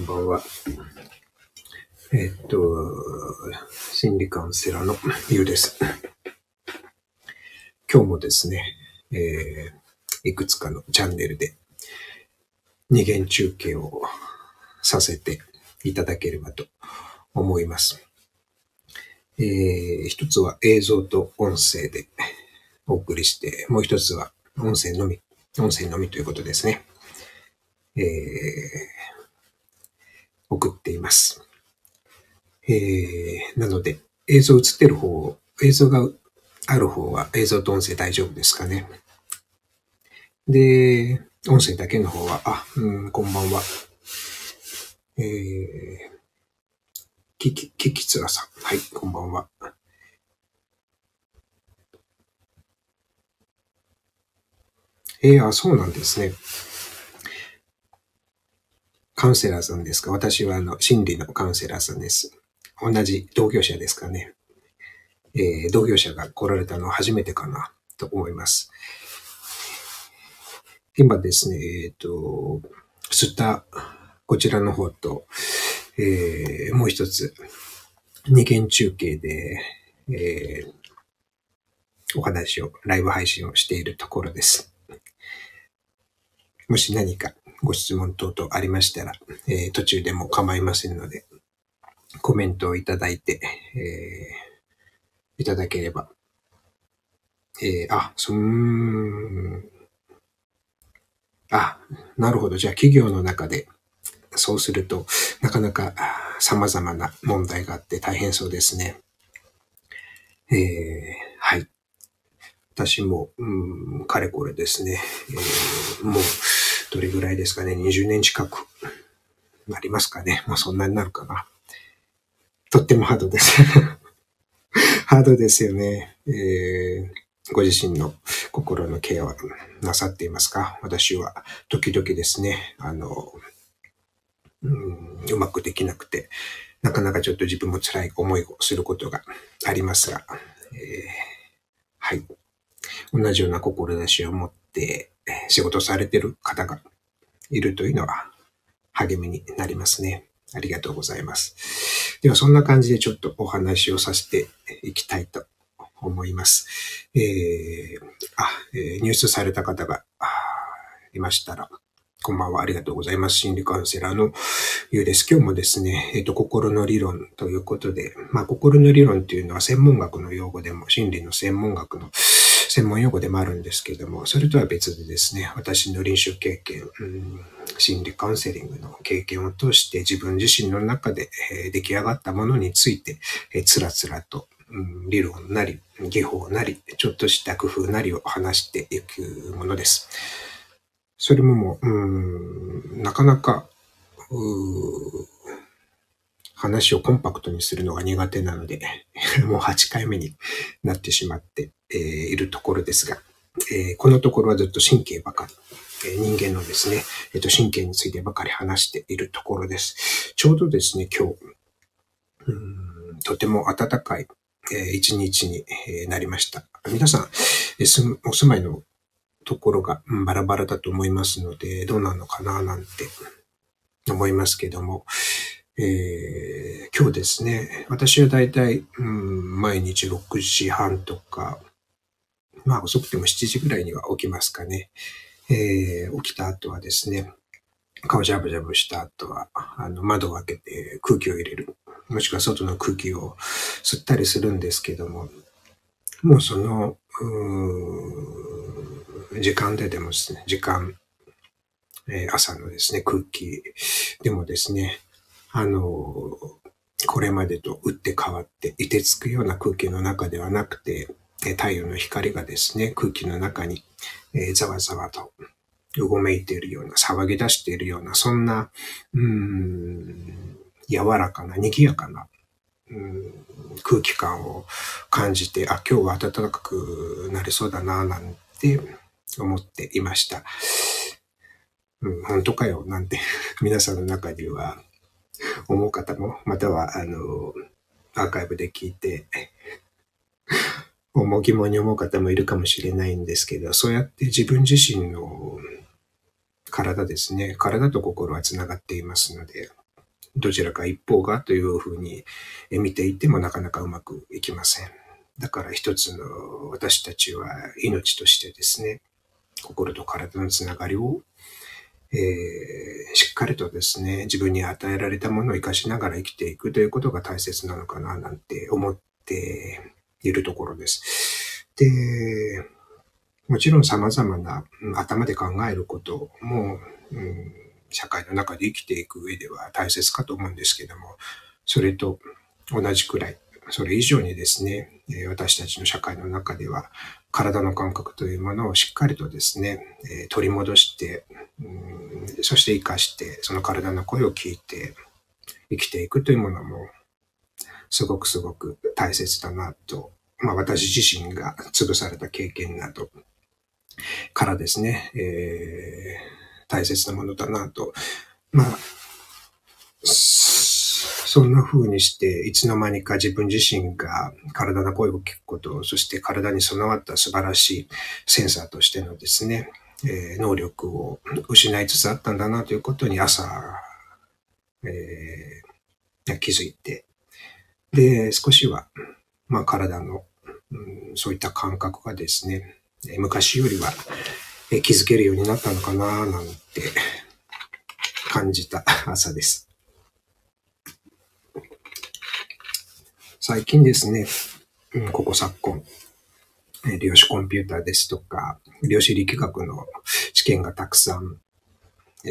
んばんは。えっと、心理カウンセラーのゆうです。今日もですね、えーいくつかのチャンネルで二元中継をさせていただければと思います。えー一つは映像と音声でお送りして、もう一つは音声のみ、音声のみということですね。えーいます。えーなので、映像映ってる方、映像がある方は映像と音声大丈夫ですかね。で、音声だけの方は、あ、うん、こんばんは。えー、きき、ききつらさん。はい、こんばんは。えー、あ、そうなんですね。カウンセラーさんですか？私はあの、心理のカウンセラーさんです。同じ同業者ですかね。えー同業者が来られたのは初めてかなと思います。今ですね、えっ、と、スタこちらの方と、えーもう一つ、二元中継で、えーお話を、ライブ配信をしているところです。もし何かご質問等々ありましたら、えー途中でも構いませんので、コメントをいただいて、えーいただければ。えーあ、そん、あ、なるほど。じゃあ企業の中で、そうすると、なかなか様々な問題があって大変そうですね。えーはい。私も、うん、かれこれですね、えーもう、どれぐらいですかね、20年近くなりますかね。もうそんなになるかな。とってもハードです。ハードですよね。えーご自身の心のケアはなさっていますか？私は時々ですね、あの、うん、うまくできなくて、なかなかちょっと自分も辛い思いをすることがありますが、えーはい。同じような志を持って仕事されてる方がいるというのは励みになりますね。ありがとうございます。では、そんな感じでちょっとお話をさせていきたいと思います。えーあ、えー入室された方がいましたら、こんばんは。ありがとうございます。心理カウンセラーのゆうです。今日もですね、えっ、と、心の理論ということで、まあ、心の理論っていうのは専門学の用語でも、心理の専門学の専門用語でもあるんですけれども、それとは別でですね、私の臨床経験、うん心理カウンセリングの経験を通して自分自身の中で、え出来上がったものについて、えつらつらと、うん理論なり、技法なり、ちょっとした工夫なりを話していくものです。それももう、うんなかなか、う話をコンパクトにするのが苦手なので、もう8回目になってしまって、いるところですが、このところはずっと神経ばかり、人間のですね、神経についてばかり話しているところです。ちょうどですね、今日、とても暖かい、一日になりました。皆さん、お住まいのところがバラバラだと思いますので、どうなのかななんて思いますけども、えー今日ですね、私はだいたい、毎日6時半とか、まあ遅くても7時ぐらいには起きますかね。えー起きた後はですね、顔ジャブジャブした後は、あの窓を開けて空気を入れる。もしくは外の空気を吸ったりするんですけども、もうその、時間ででもですね、時間、えー朝のですね、空気でもですね、あの、これまでと打って変わって、凍てつくような空気の中ではなくて、太陽の光がですね、空気の中に、えーざわざわとうごめいているような、騒ぎ出しているような、そんな、うん、柔らかな、賑やかな、うん、空気感を感じて、あ、今日は暖かくなりそうだな、なんて思っていました。うん、本当かよ、なんて、皆さんの中には思う方も、または、あの、アーカイブで聞いて、思う疑問に思う方もいるかもしれないんですけど、そうやって自分自身の体ですね、体と心はつながっていますので、どちらか一方がというふうに見ていてもなかなかうまくいきません。だから一つの私たちは命としてですね、心と体のつながりを、えー、しっかりとですね、自分に与えられたものを活かしながら生きていくということが大切なのかななんて思っているところです。で、もちろん様々な頭で考えることも、うん、社会の中で生きていく上では大切かと思うんですけども、それと同じくらいそれ以上にですね、私たちの社会の中では、体の感覚というものをしっかりとですね、え取り戻して、そして生かして、その体の声を聞いて生きていくというものも、すごくすごく大切だなと、まあ私自身が潰された経験などからですね、えー、大切なものだなと、まあ、そんな風にして、いつの間にか自分自身が体の声を聞くこと、そして体に備わった素晴らしいセンサーとしてのですね、え、能力を失いつつあったんだなということに朝、えー、気づいて、で、少しは、まあ体の、うん、そういった感覚がですね、昔よりは気づけるようになったのかななんて感じた朝です。最近ですね、ここ昨今、量子コンピューターですとか、量子力学の知見がたくさん、え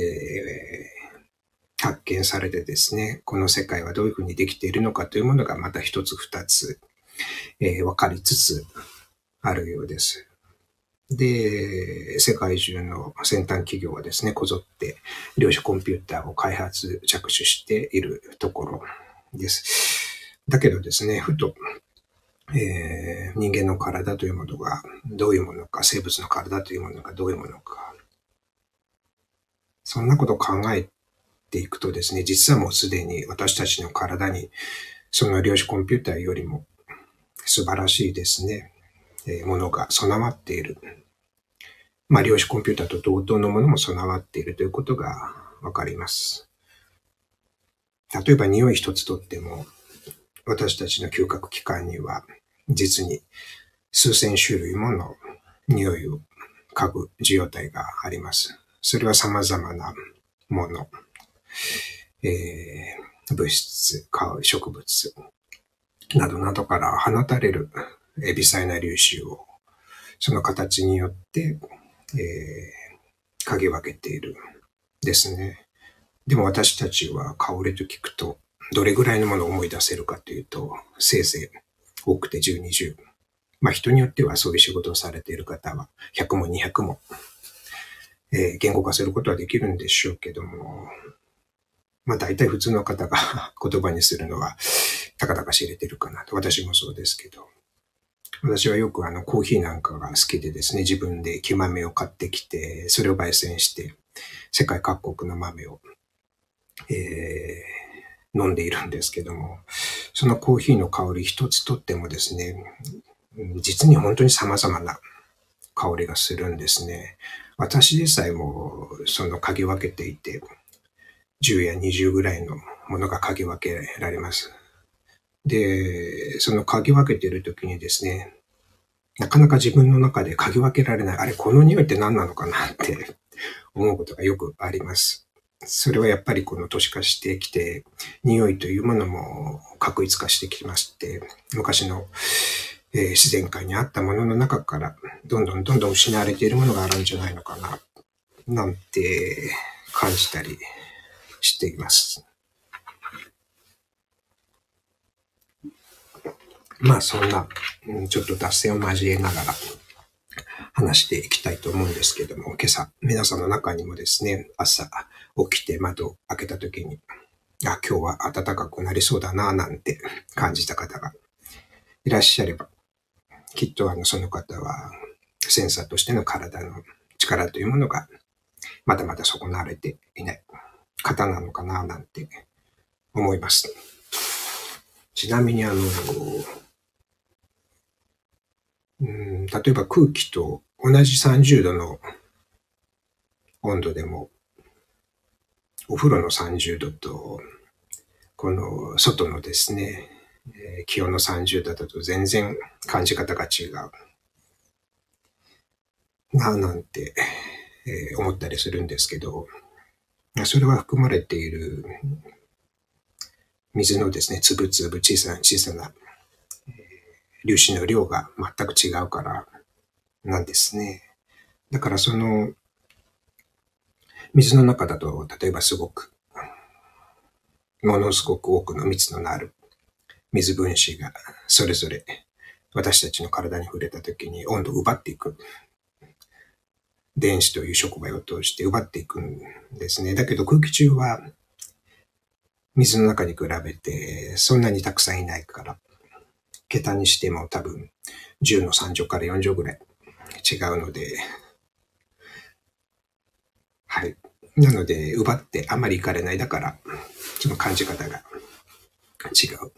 ー、発見されてですね、この世界はどういうふうにできているのかというものがまた一つ二つ、えー、分かりつつあるようです。で、世界中の先端企業はですね、こぞって量子コンピューターを開発、着手しているところです。だけどですね、ふと、えー、人間の体というものがどういうものか、生物の体というものがどういうものか、そんなことを考えていくとですね、実はもうすでに私たちの体に、その量子コンピューターよりも素晴らしいですね、えー、ものが備わっている。まあ、量子コンピューターと同等のものも備わっているということがわかります。例えば匂い一つとっても、私たちの嗅覚器官には、実に数千種類もの匂いを嗅ぐ受容体があります。それは様々なもの、えー、物質、植物などなどから放たれる微細な粒子をその形によって、えー、嗅ぎ分けているですね。でも私たちは香りと聞くとどれぐらいのものを思い出せるかというと、せいぜい多くて10、20。まあ人によってはそういう仕事をされている方は100も200も、えー、言語化することはできるんでしょうけども、まあ大体普通の方が 言葉にするのはたかだか知れてるかなと。私もそうですけど。私はよくあのコーヒーなんかが好きでですね、自分で木豆を買ってきて、それを焙煎して、世界各国の豆を、えー飲んでいるんですけども、そのコーヒーの香り一つとってもですね、実に本当に様々な香りがするんですね。私でさえもその嗅ぎ分けていて、10や20ぐらいのものが嗅ぎ分けられます。で、その嗅ぎ分けている時にですね、なかなか自分の中で嗅ぎ分けられない、あれ、この匂いって何なのかなって思うことがよくあります。それはやっぱりこの都市化してきて、匂いというものも確一化してきまして、昔の、えー、自然界にあったものの中から、どんどんどんどん失われているものがあるんじゃないのかな、なんて感じたりしています。まあそんな、ちょっと脱線を交えながら話していきたいと思うんですけども、今朝皆さんの中にもですね、朝起きて窓を開けた時に、あ、今日は暖かくなりそうだな、なんて感じた方がいらっしゃれば、きっとあの、その方は、センサーとしての体の力というものが、まだまだ損なわれていない方なのかな、なんて思います。ちなみにあの、うん、例えば空気と同じ30度の温度でもお風呂の30度とこの外のですね、気温の30度だと全然感じ方が違う。なぁなんて、えー、思ったりするんですけど、それは含まれている水のですね、つぶつぶ小さな小さな、粒子の量が全く違うからなんですね。だからその、水の中だと、例えばすごく、ものすごく多くの蜜のある水分子がそれぞれ私たちの体に触れた時に温度を奪っていく。電子という触媒を通して奪っていくんですね。だけど空気中は水の中に比べてそんなにたくさんいないから、桁にしても多分10の3乗から4乗ぐらい違うので、はい。なので、奪ってあまり行かれない。だから、その感じ方が違う。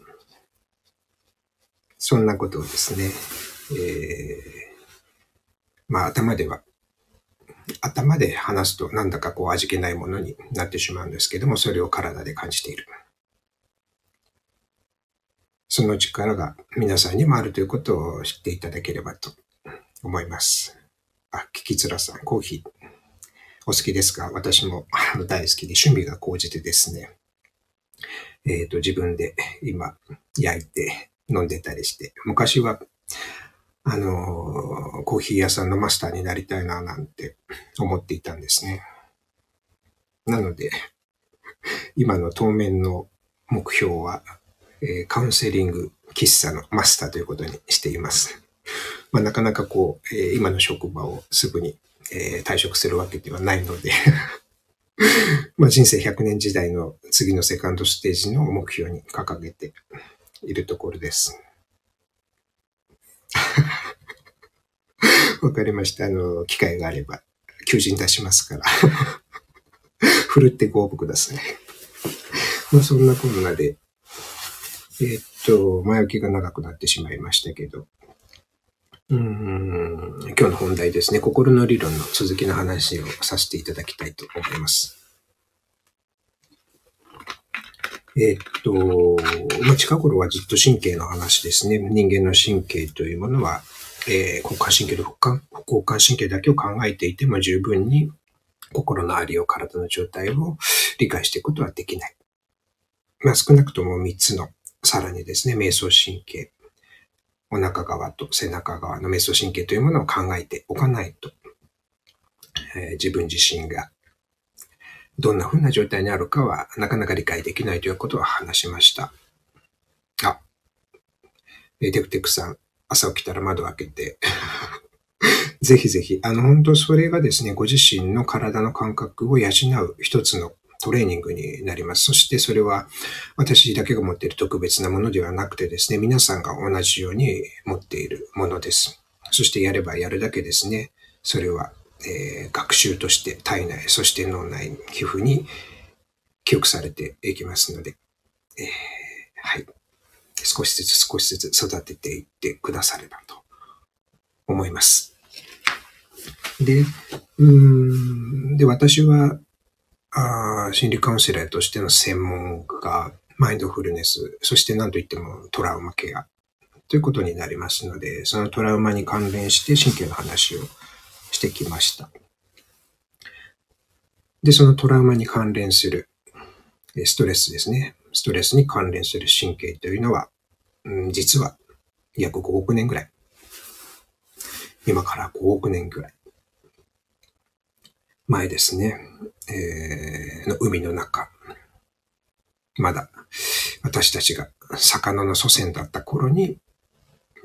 そんなことをですね、えー、まあ頭では、頭で話すとなんだかこう味気ないものになってしまうんですけども、それを体で感じている。その力が皆さんにもあるということを知っていただければと思います。あ、聞きづらさん、コーヒー。お好きですか？私も 大好きで趣味が高じてですね。えっ、ー、と、自分で今焼いて飲んでたりして、昔は、あの、コーヒー屋さんのマスターになりたいななんて思っていたんですね。なので、今の当面の目標は、えー、カウンセリング喫茶のマスターということにしています。まあ、なかなかこう、えー、今の職場をすぐにえー、退職するわけではないので まあ人生100年時代の次のセカンドステージの目標に掲げているところです。わかりました。あの、機会があれば、求人出しますから ふるってご応募ください。まあそんなこんなで、えー、っと、前置きが長くなってしまいましたけど、うん今日の本題ですね。心の理論の続きの話をさせていただきたいと思います。え、っと、まあ、近頃はずっと神経の話ですね。人間の神経というものは、えー、交感神経と交感神経だけを考えていても十分に心のありを体の状態を理解していくことはできない。まあ、少なくとも3つの、さらにですね、瞑想神経、お腹側と背中側の瞑想神経というものを考えておかないと、えー、自分自身がどんな風な状態にあるかはなかなか理解できないということを話しました。あ、えー、テクテクさん、朝起きたら窓開けて ぜひぜひ、あの、本当それがですね、ご自身の体の感覚を養う一つのトレーニングになります。そしてそれは私だけが持っている特別なものではなくてですね、皆さんが同じように持っているものです。そしてやればやるだけですね、それは、えー、学習として体内、そして脳内、皮膚に記憶されていきますので、えー、はい。少しずつ少しずつ育てていってくださればと思います。で、うん、で、私はあ心理カウンセラーとしての専門がマインドフルネス、そして何と言ってもトラウマケアということになりますので、そのトラウマに関連して神経の話をしてきました。で、そのトラウマに関連するストレスですね。ストレスに関連する神経というのは、うん、実は約5億年ぐらい。今から5億年ぐらい。前ですね。えー、の海の中、まだ私たちが魚の祖先だった頃に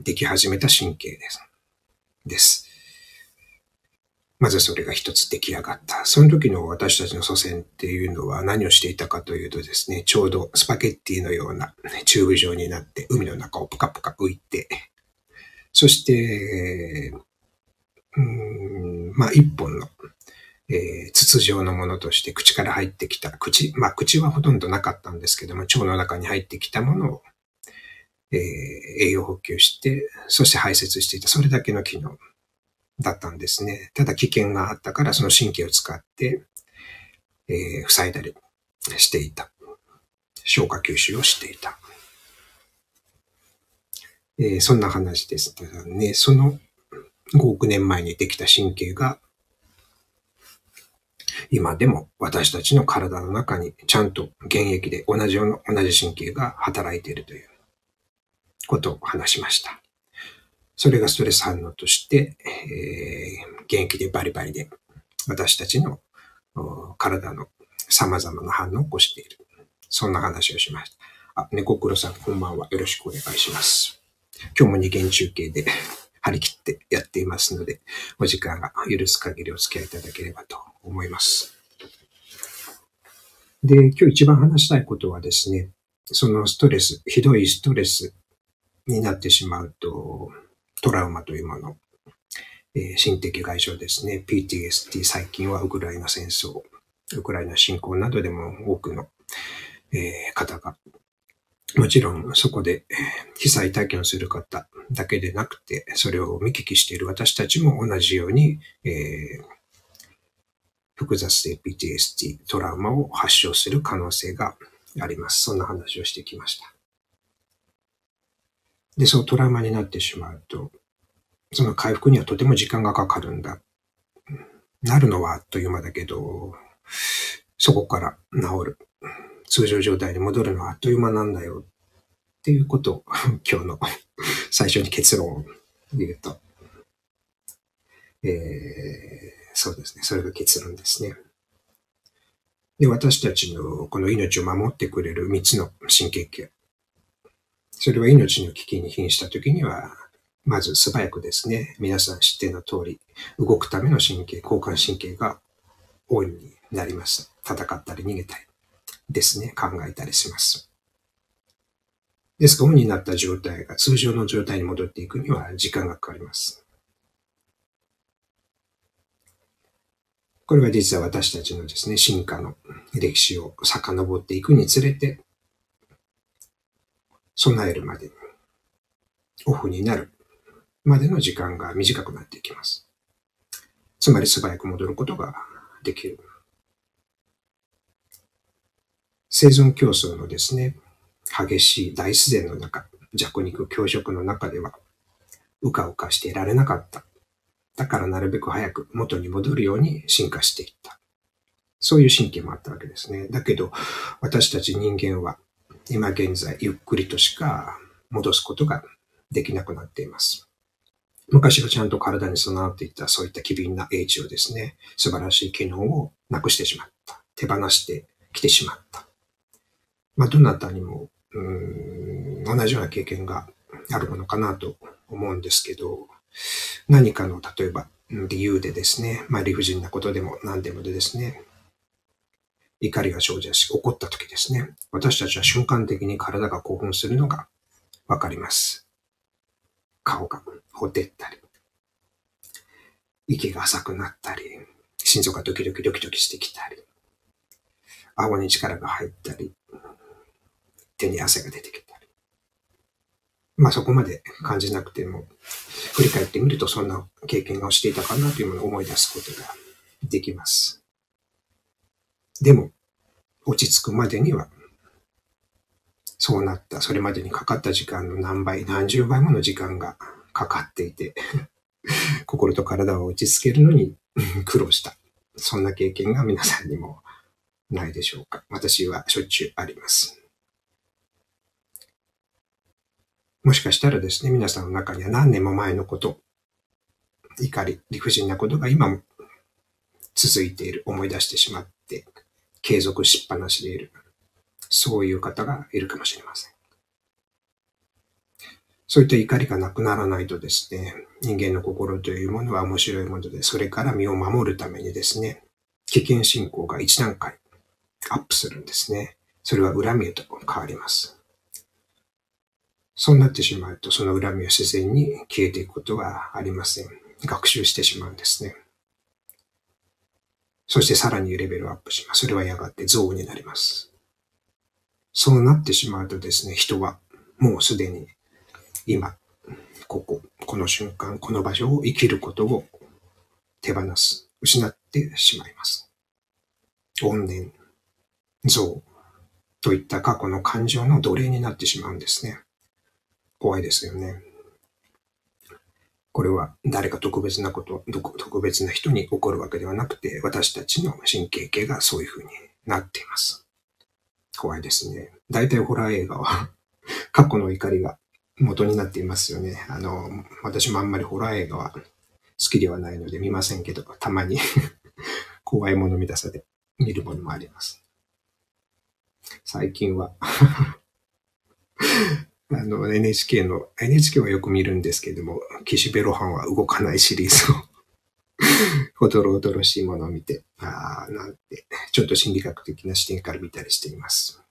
でき始めた神経です。です。まずそれが一つ出来上がった。その時の私たちの祖先っていうのは何をしていたかというとですね、ちょうどスパゲッティのようなチューブ状になって海の中をプカプカ浮いて、そして、うん、まあ一本のえー、筒状のものとして口から入ってきた、口、まあ口はほとんどなかったんですけども、腸の中に入ってきたものを、えー、栄養補給して、そして排泄していた、それだけの機能だったんですね。ただ危険があったからその神経を使って、えー、塞いだりしていた。消化吸収をしていた。えー、そんな話ですね。その5億年前にできた神経が、今でも私たちの体の中にちゃんと現役で同じような、同じ神経が働いているということを話しました。それがストレス反応として、えー、現役でバリバリで私たちの体の様々な反応を起こしている。そんな話をしました。あ、猫黒さんこんばんは。よろしくお願いします。今日も二元中継で張り切ってやっていますので、お時間が許す限りお付き合いいただければと思います。で、今日一番話したいことはですね、そのストレス、ひどいストレスになってしまうと、トラウマというもの、えー、心的外傷ですね、PTSD、最近はウクライナ戦争、ウクライナ侵攻などでも多くの、えー、方がもちろんそこで被災体験をする方だけでなくて、それを見聞きしている私たちも同じように、えー、複雑性 PTSD、トラウマを発症する可能性があります。そんな話をしてきました。で、そのトラウマになってしまうと、その回復にはとても時間がかかるんだ。なるのはあっという間だけど、そこから治る。通常状態に戻るのはあっという間なんだよっていうことを 今日の最初に結論を言うと、えー、そうですね。それが結論ですね。で、私たちのこの命を守ってくれる3つの神経系。それは命の危機に瀕した時には、まず素早くですね、皆さん知っての通り、動くための神経、交感神経がオンになります。戦ったり逃げたり。ですね、考えたりします。ですが、オンになった状態が通常の状態に戻っていくには時間がかかります。これは実は私たちのですね、進化の歴史を遡っていくにつれて、備えるまで、オフになるまでの時間が短くなっていきます。つまり素早く戻ることができる。生存競争のですね、激しい大自然の中、弱肉強食の中では、うかうかしていられなかった。だからなるべく早く元に戻るように進化していった。そういう神経もあったわけですね。だけど、私たち人間は、今現在ゆっくりとしか戻すことができなくなっています。昔はちゃんと体に備わっていたそういった機敏な英知をですね、素晴らしい機能をなくしてしまった。手放してきてしまった。まあ、どなたにも、うん、同じような経験があるものかなと思うんですけど、何かの、例えば、理由でですね、まあ、理不尽なことでも何でもでですね、怒りが生じやし、怒った時ですね、私たちは瞬間的に体が興奮するのがわかります。顔がほてったり、息が浅くなったり、心臓がドキドキドキドキしてきたり、顎に力が入ったり、手に汗が出てきた。まあそこまで感じなくても、振り返ってみるとそんな経験をしていたかなというものを思い出すことができます。でも、落ち着くまでには、そうなった、それまでにかかった時間の何倍、何十倍もの時間がかかっていて 心と体を落ち着けるのに 苦労した。そんな経験が皆さんにもないでしょうか。私はしょっちゅうあります。もしかしたらですね、皆さんの中には何年も前のこと、怒り、理不尽なことが今も続いている、思い出してしまって、継続しっぱなしでいる。そういう方がいるかもしれません。そういった怒りがなくならないとですね、人間の心というものは面白いもので、それから身を守るためにですね、危険信仰が一段階アップするんですね。それは恨みへと変わります。そうなってしまうと、その恨みは自然に消えていくことはありません。学習してしまうんですね。そしてさらにレベルアップします。それはやがて憎悪になります。そうなってしまうとですね、人はもうすでに今、ここ、この瞬間、この場所を生きることを手放す、失ってしまいます。怨念、憎悪、といった過去の感情の奴隷になってしまうんですね。怖いですよね。これは誰か特別なこと、特別な人に起こるわけではなくて、私たちの神経系がそういう風になっています。怖いですね。大体ホラー映画は 過去の怒りが元になっていますよね。あの、私もあんまりホラー映画は好きではないので見ませんけど、たまに 怖いもの見たさで見るものもあります。最近は あの、NHK の、NHK はよく見るんですけれども、岸辺露伴は動かないシリーズをおどろおどろしいものを見て、ああ、なんて、ちょっと心理学的な視点から見たりしています。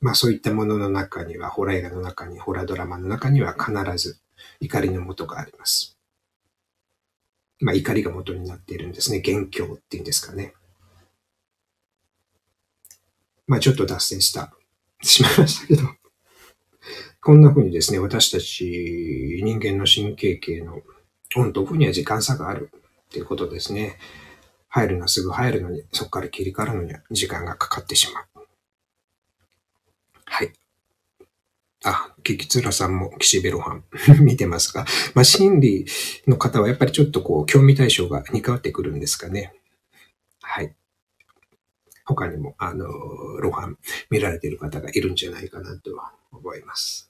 まあそういったものの中には、ホラー映画の中に、ホラードラマの中には必ず怒りの元があります。まあ怒りが元になっているんですね。元凶っていうんですかね。まあちょっと脱線した、しまいましたけど。こんな風にですね、私たち人間の神経系のオンとオフには時間差があるっていうことですね。入るのはすぐ入るのに、そこから切り替わるのには時間がかかってしまう。はい。あ、キキツラさんも岸辺露伴 見てますが、まあ、心理の方はやっぱりちょっとこう、興味対象が似変わってくるんですかね。はい。他にも、あの、露伴見られている方がいるんじゃないかなとは思います。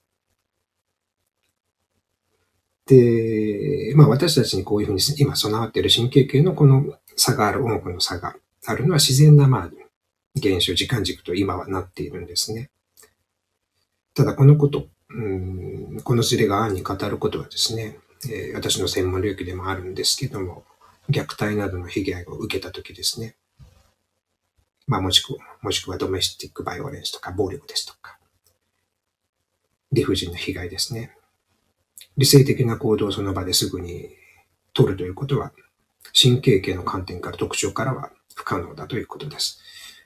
で、まあ私たちにこういうふうに今備わっている神経系のこの差がある、多くの差があるのは自然な、まあ、現象、時間軸と今はなっているんですね。ただこのこと、うんこの事例が案に語ることはですね、えー、私の専門領域でもあるんですけども、虐待などの被害を受けたときですね、まあもしくは、もしくはドメスティックバイオレンスとか暴力ですとか、理不尽な被害ですね。理性的な行動をその場ですぐに取るということは、神経系の観点から特徴からは不可能だということです。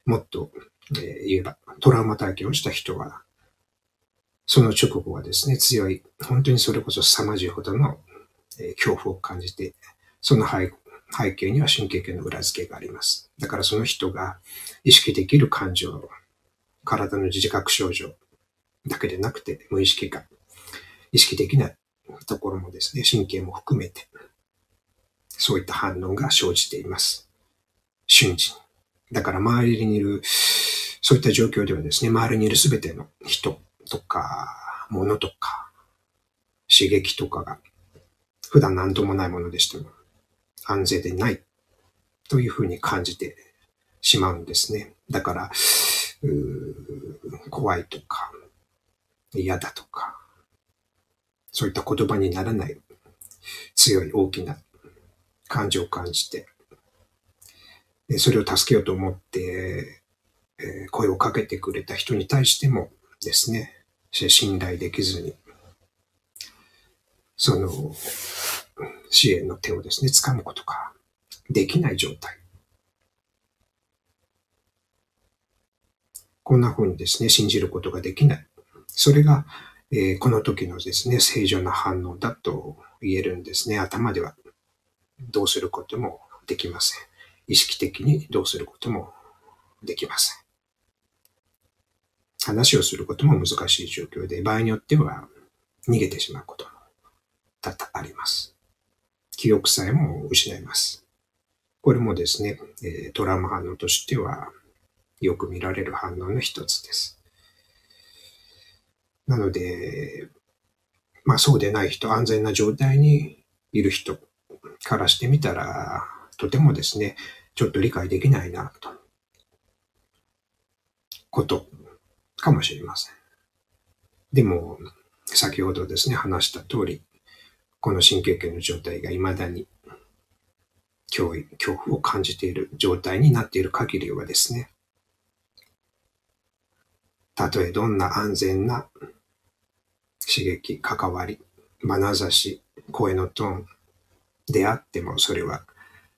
もっと、え、言えば、トラウマ体験をした人は、その直後はですね、強い、本当にそれこそ凄まじいほどの、え、恐怖を感じて、その背背景には神経系の裏付けがあります。だからその人が意識できる感情、体の自覚症状だけでなくて、無意識が意識できないところもですね、神経も含めて、そういった反応が生じています。瞬時に。だから周りにいる、そういった状況ではですね、周りにいるすべての人とか、物とか、刺激とかが、普段何ともないものでしても、安全でないというふうに感じてしまうんですね。だから、怖いとか、嫌だとか、そういった言葉にならない強い大きな感情を感じて、でそれを助けようと思って、え、声をかけてくれた人に対してもですね、信頼できずに、その支援の手をですね、掴むことができない状態。こんな風にですね、信じることができない。それがえー、この時のですね、正常な反応だと言えるんですね。頭ではどうすることもできません。意識的にどうすることもできません。話をすることも難しい状況で、場合によっては逃げてしまうことも多々あります。記憶さえも失います。これもですね、トラウマ反応としてはよく見られる反応の一つです。なので、まあそうでない人、安全な状態にいる人からしてみたら、とてもですね、ちょっと理解できないな、と、ことかもしれません。でも、先ほどですね、話した通り、この神経系の状態が未だに脅威、恐怖を感じている状態になっている限りはですね、たとえどんな安全な刺激、関わり、眼差し、声のトーンであっても、それは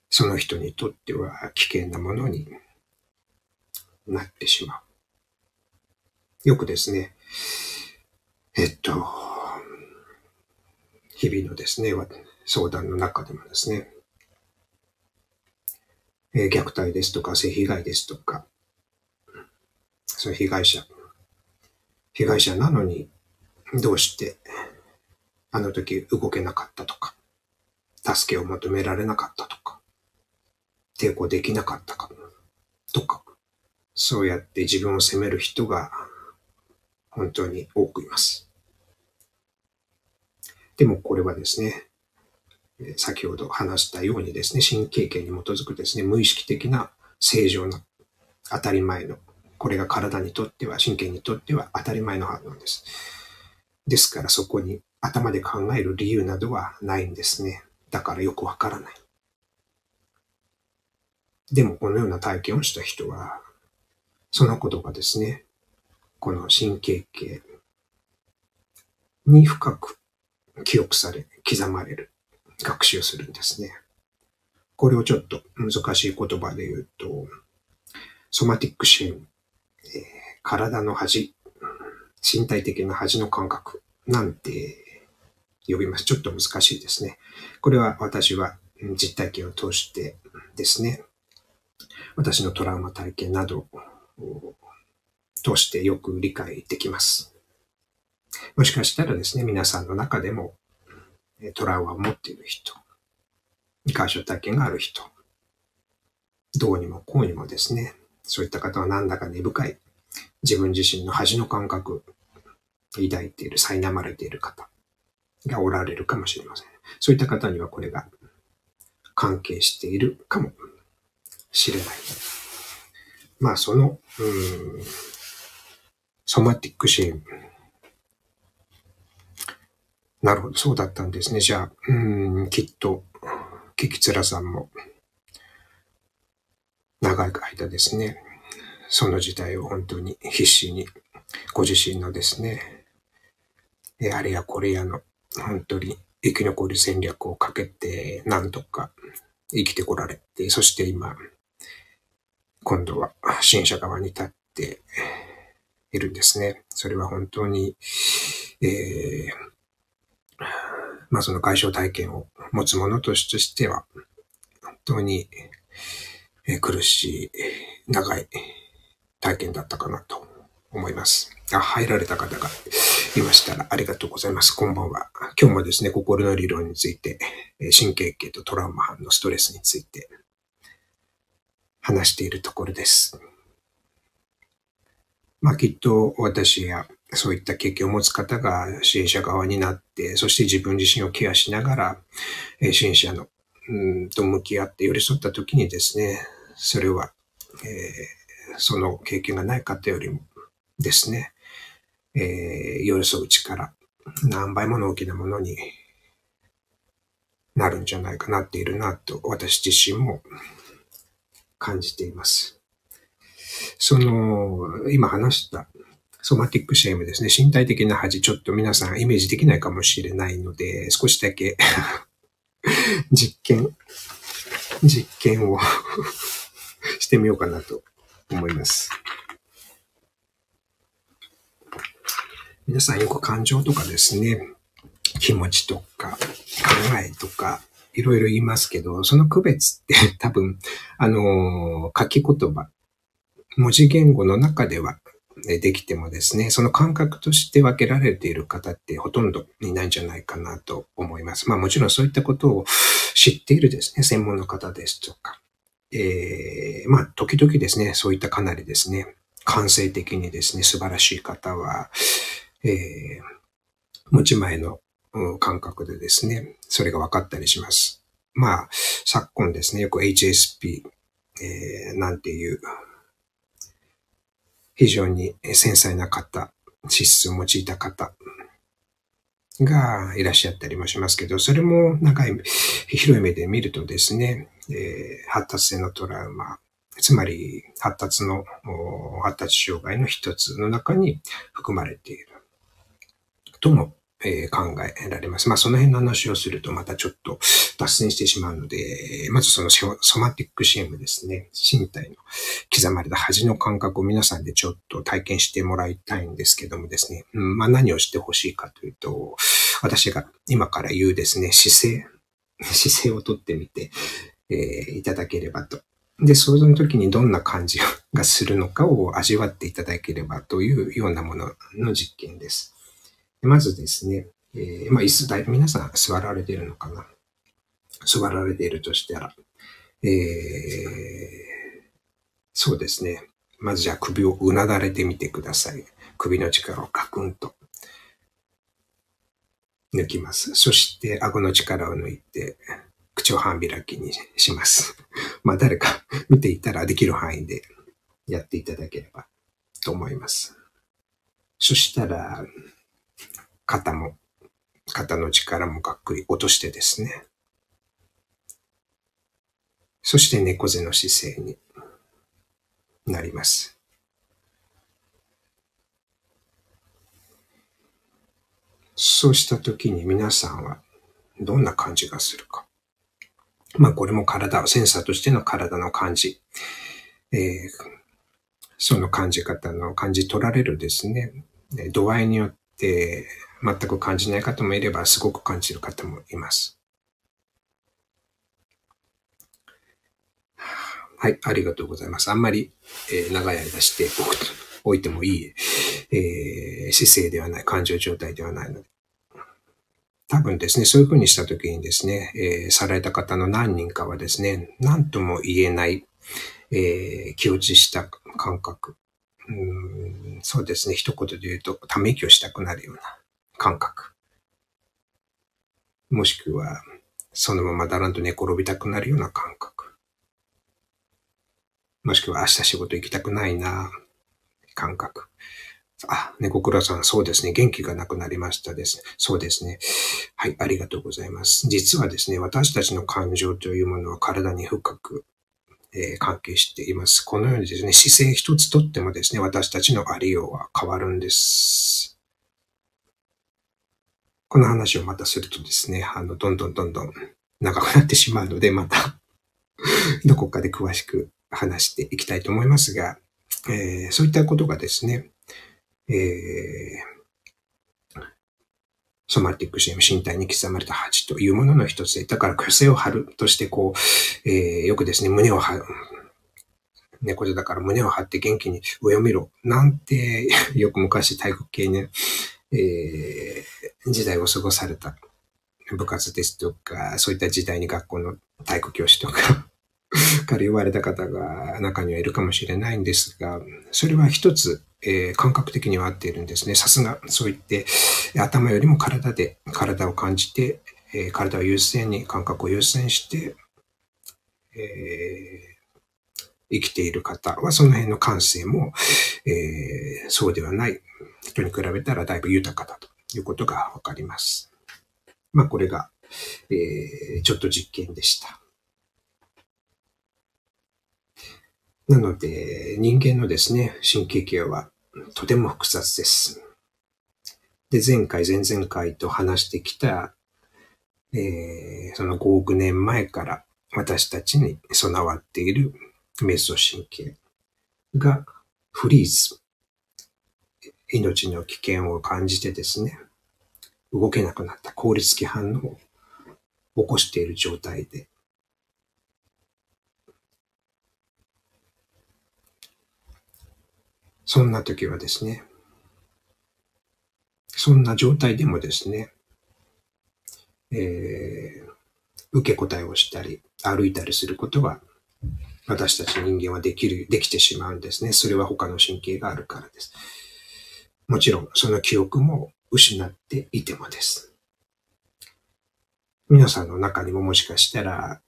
その人にとっては危険なものになってしまう。よくですね、えっと、日々のですね、相談の中でもですね、虐待ですとか性被害ですとか、その被害者被害者なのに、どうしてあの時動けなかったとか、助けを求められなかったとか、抵抗できなかったか、とか、そうやって自分を責める人が本当に多くいます。でもこれはですね、先ほど話したようにですね、新経験に基づくですね、無意識的な正常な当たり前の、これが体にとっては、神経にとっては当たり前の反応です。ですからそこに頭で考える理由などはないんですね。だからよくわからない。でもこのような体験をした人は、そのことがですね、この神経系に深く記憶され、刻まれる、学習するんですね。これをちょっと難しい言葉で言うと、ソマティックシーン、体の恥、身体的な恥の感覚なんて呼びます。ちょっと難しいですね。これは私は実体験を通してですね、私のトラウマ体験などを通してよく理解できます。もしかしたらですね、皆さんの中でもトラウマを持っている人、感傷体験がある人、どうにもこうにもですね、そういった方はなんだか根深い自分自身の恥の感覚、抱いている、苛まれている方がおられるかもしれません。そういった方にはこれが関係しているかもしれない。まあ、その、うん、ソマティックシーン。なるほど、そうだったんですね。じゃあ、うん、きっと、キキツラさんも、長い間ですね、その時代を本当に必死に、ご自身のですね、あれやこれやの、本当に生き残る戦略をかけて、なんとか生きてこられて、そして今、今度は支援者側に立っているんですね。それは本当に、えー、まあその外傷体験を持つ者としては、本当に苦しい、長い体験だったかなと思います。あ、入られた方がいましたらありがとうございます。こんばんは。今日もですね、心の理論について、神経系とトラウマ反のストレスについて話しているところです。まあきっと私やそういった経験を持つ方が支援者側になって、そして自分自身をケアしながら、支援者のうんと向き合って寄り添った時にですね、それは、えー、その経験がない方よりもですね、えー、寄り添う力、何倍もの大きなものになるんじゃないかなっているなと私自身も感じています。その、今話したソマティックシェームですね。身体的な恥、ちょっと皆さんイメージできないかもしれないので、少しだけ 実験、実験を してみようかなと思います。皆さんよく感情とかですね、気持ちとか考えとかいろいろ言いますけど、その区別って 多分、あの書き言葉、文字言語の中ではできてもですね、その感覚として分けられている方ってほとんどいないんじゃないかなと思います。まあもちろんそういったことを知っているですね、専門の方ですとか、えー、まあ時々ですね、そういったかなりですね、感性的にですね、素晴らしい方は、えー、持ち前の感覚でですね、それが分かったりします。まあ、昨今ですね、よく HSP、えー、なんていう非常に繊細な方、資質を用いた方がいらっしゃったりもしますけど、それも長い、広い目で見るとですね、えー、発達性のトラウマ、つまり発達の、発達障害の一つの中に含まれている。とも、えー、考えられます。まあ、その辺の話をするとまたちょっと脱線してしまうので、まずそのソマティックシームですね。身体の刻まれた恥の感覚を皆さんでちょっと体験してもらいたいんですけどもですね。うん、まあ、何をしてほしいかというと、私が今から言うですね、姿勢、姿勢をとってみて、えー、いただければと。で、その時にどんな感じがするのかを味わっていただければというようなものの実験です。まずですね、えー、まあ、椅子だい、皆さん座られてるのかな？座られているとしたら、えー、そうですね。まずじゃあ首をうなだれてみてください。首の力をカクンと抜きます。そして顎の力を抜いて、口を半開きにします。まあ誰か見ていたらできる範囲でやっていただければと思います。そしたら、肩も、肩の力もがっくり落としてですね。そして猫背の姿勢になります。そうしたときに皆さんはどんな感じがするか。まあこれも体、センサーとしての体の感じ。えー、その感じ方の感じ取られるですね、度合いによって全く感じない方もいればすごく感じる方もいます。はい、ありがとうございます。あんまり、えー、長い間して おいてもいい、えー、姿勢ではない、感情状態ではないので。多分ですね、そういうふうにしたときにですね、えー、された方の何人かはですね、何とも言えない、えー、気落ちした感覚。そうですね、一言で言うと、ため息をしたくなるような感覚。もしくは、そのままだらんと寝転びたくなるような感覚。もしくは明日仕事行きたくないな、感覚。あ、猫倉さん、そうですね。元気がなくなりましたですね。そうですね。はい、ありがとうございます。実はですね、私たちの感情というものは体に深く、え、関係しています。このようにですね、姿勢一つとってもですね、私たちのありようは変わるんです。この話をまたするとですね、あの、どんどんどんどん長くなってしまうので、また どこかで詳しく話していきたいと思いますが、えー、そういったことがですね、えー、 somatic shame、身体に刻まれた恥というものの一つで、だから虚勢を張るとして、こう、えー、よくですね、胸を張る。猫背だから胸を張って元気に上を見ろ。なんて、よく昔体育系ね、えー、時代を過ごされた部活ですとか、そういった時代に学校の体育教師とか から言われた方が中にはいるかもしれないんですが、それは一つ、えー、感覚的には合っているんですね。さすが、そう言って、頭よりも体で、体を感じて、えー、体を優先に、感覚を優先して、えー、生きている方は、その辺の感性も、え、そうではない人に比べたらだいぶ豊かだということがわかります。まあ、これが、え、ちょっと実験でした。なので、人間のですね、神経系はとても複雑です。で、前回、前々回と話してきた、えー、その5億年前から私たちに備わっているメソ神経がフリーズ。命の危険を感じてですね、動けなくなった効率的反応を起こしている状態で、そんな時はですね、そんな状態でもですね、えー、受け答えをしたり、歩いたりすることが、私たち人間はできる、できてしまうんですね。それは他の神経があるからです。もちろん、その記憶も失っていてもです。皆さんの中にももしかしたら、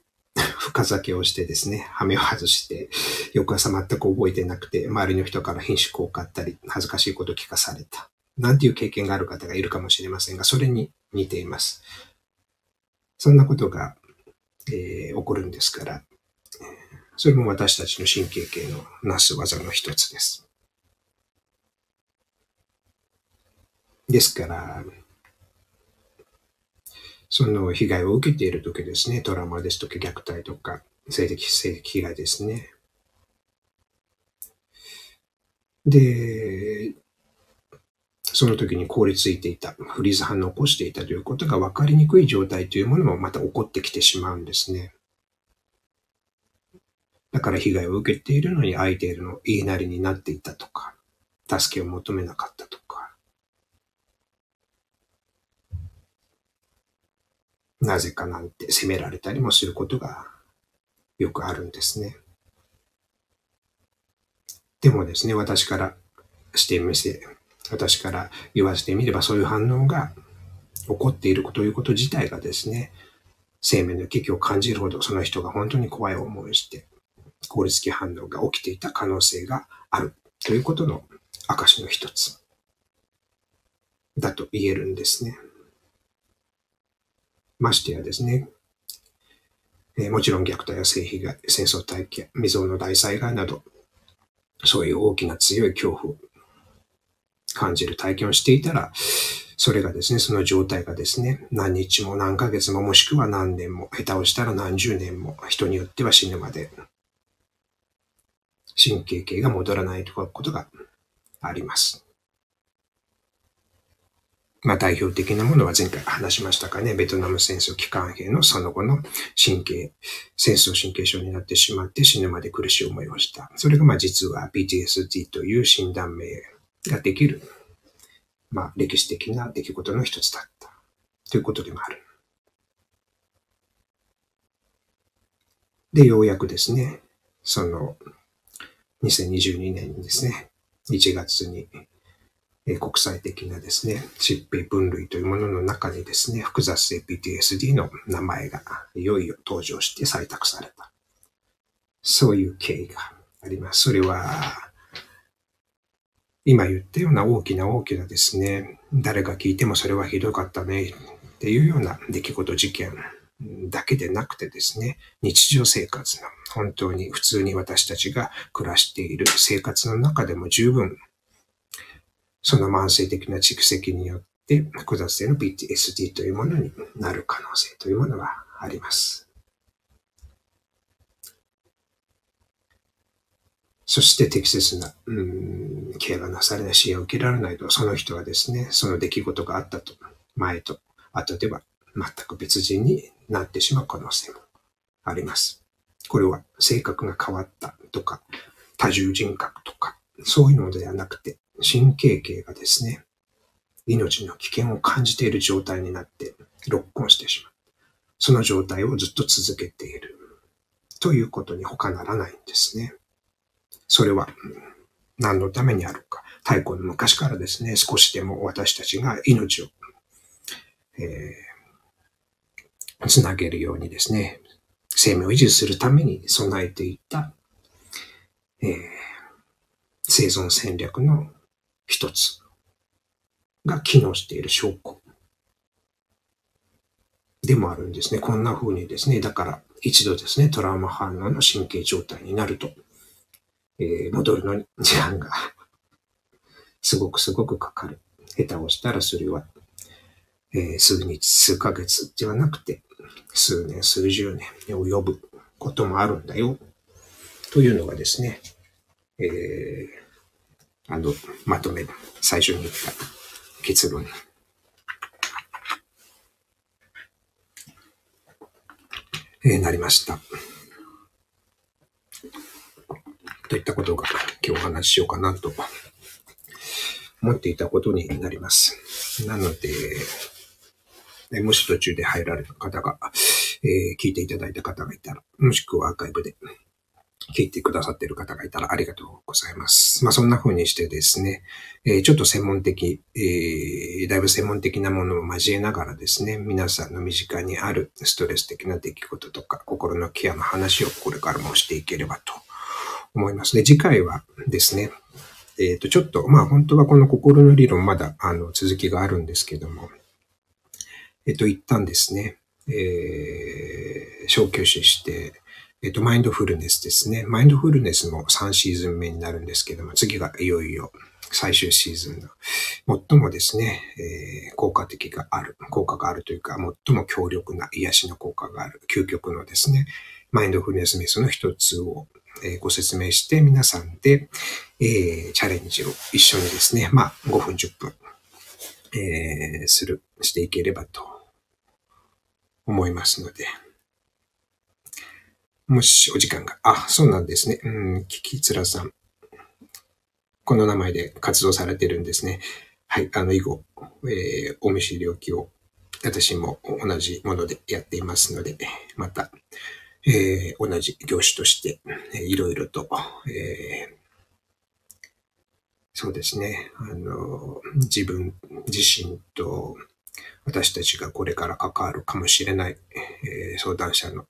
深酒をしてですね、羽目を外して、翌朝全く覚えてなくて、周りの人から品種を買ったり、恥ずかしいこと聞かされた。なんていう経験がある方がいるかもしれませんが、それに似ています。そんなことが、えー、起こるんですから、それも私たちの神経系のなす技の一つです。ですから、その被害を受けているときですね、トラウマですとか虐待とか、性的、性的被害ですね。で、その時に凍りついていた、フリーズ反応を起こしていたということが分かりにくい状態というものもまた起こってきてしまうんですね。だから被害を受けているのに相手の言いなりになっていたとか、助けを求めなかったとか、なぜかなんて責められたりもすることがよくあるんですね。でもですね、私からしてみせ、私から言わせてみればそういう反応が起こっているということ自体がですね、生命の危機を感じるほどその人が本当に怖い思いをして、効率的反応が起きていた可能性があるということの証の一つだと言えるんですね。ましてやですね、え、もちろん虐待や性被害、戦争体験、未曾有の大災害など、そういう大きな強い恐怖を感じる体験をしていたら、それがですね、その状態がですね、何日も何ヶ月ももしくは何年も、下手をしたら何十年も、人によっては死ぬまで、神経系が戻らないということがあります。まあ代表的なものは前回話しましたかね、ベトナム戦争期間兵のその後の神経、戦争神経症になってしまって死ぬまで苦しい思いをした。それがまあ実は PTSD という診断名ができる、まあ歴史的な出来事の一つだったということでもある。で、ようやくですね、その2022年にですね、1月に国際的なですね、疾病分類というものの中にですね、複雑性 PTSD の名前がいよいよ登場して採択された。そういう経緯があります。それは、今言ったような大きな大きなですね、誰が聞いてもそれはひどかったねっていうような出来事事件だけでなくてですね、日常生活の本当に普通に私たちが暮らしている生活の中でも十分その慢性的な蓄積によって複雑性の PTSD というものになる可能性というものはあります。そして適切な、うん、ケアがなされない支援を受けられないと、その人はですね、その出来事があったと、前と後では全く別人になってしまう可能性もあります。これは性格が変わったとか、多重人格とか、そういうのではなくて、神経系がですね、命の危険を感じている状態になってロックオンしてしまう。その状態をずっと続けている。ということに他ならないんですね。それは何のためにあるか。太古の昔からですね、少しでも私たちが命を、えー、つなげるようにですね、生命を維持するために備えていった、えー、生存戦略の一つが機能している証拠でもあるんですね。こんな風にですね、だから一度ですね、トラウマ反応の神経状態になると、えー、戻るのに時間が すごくすごくかかる。下手をしたらそれは、えー、数日、数ヶ月ではなくて、数年、数十年に及ぶこともあるんだよ。というのがですね、えー、あの、まとめ、最初に言った結論。えー、なりました。といったことが今日お話ししようかなと思っていたことになります。なので、もし途中で入られた方が、えー、聞いていただいた方がいたら、もしくはアーカイブで聞いてくださっている方がいたらありがとうございます。まあそんな風にしてですね、え、ちょっと専門的、え、だいぶ専門的なものを交えながらですね、皆さんの身近にあるストレス的な出来事とか、心のケアの話をこれからもしていければと思いますで、次回はですね、えっ、ー、と、ちょっと、まあ本当はこの心の理論まだあの続きがあるんですけども、えっ、と、一旦ですね、えー、消去死して、えっと、マインドフルネスですね。マインドフルネスも3シーズン目になるんですけども、次がいよいよ最終シーズンの、最もですね、えー、効果的がある、効果があるというか、最も強力な癒しの効果がある、究極のですね、マインドフルネスメスの一つを、えー、ご説明して、皆さんで、えー、チャレンジを一緒にですね、まあ、5分、10分、えー、する、していければと思いますので、もしお時間が、あ、そうなんですね。うん、キキツラさん。この名前で活動されてるんですね。はい、あの、以後、えー、お見知りおきを、私も同じものでやっていますので、また、えー、同じ業種として、えー、いろいろと、えー、そうですね、あの、自分自身と私たちがこれから関わるかもしれない、えー、相談者の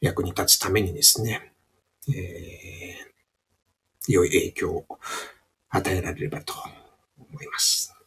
役に立つためにですね、えー、良い影響を与えられればと思います。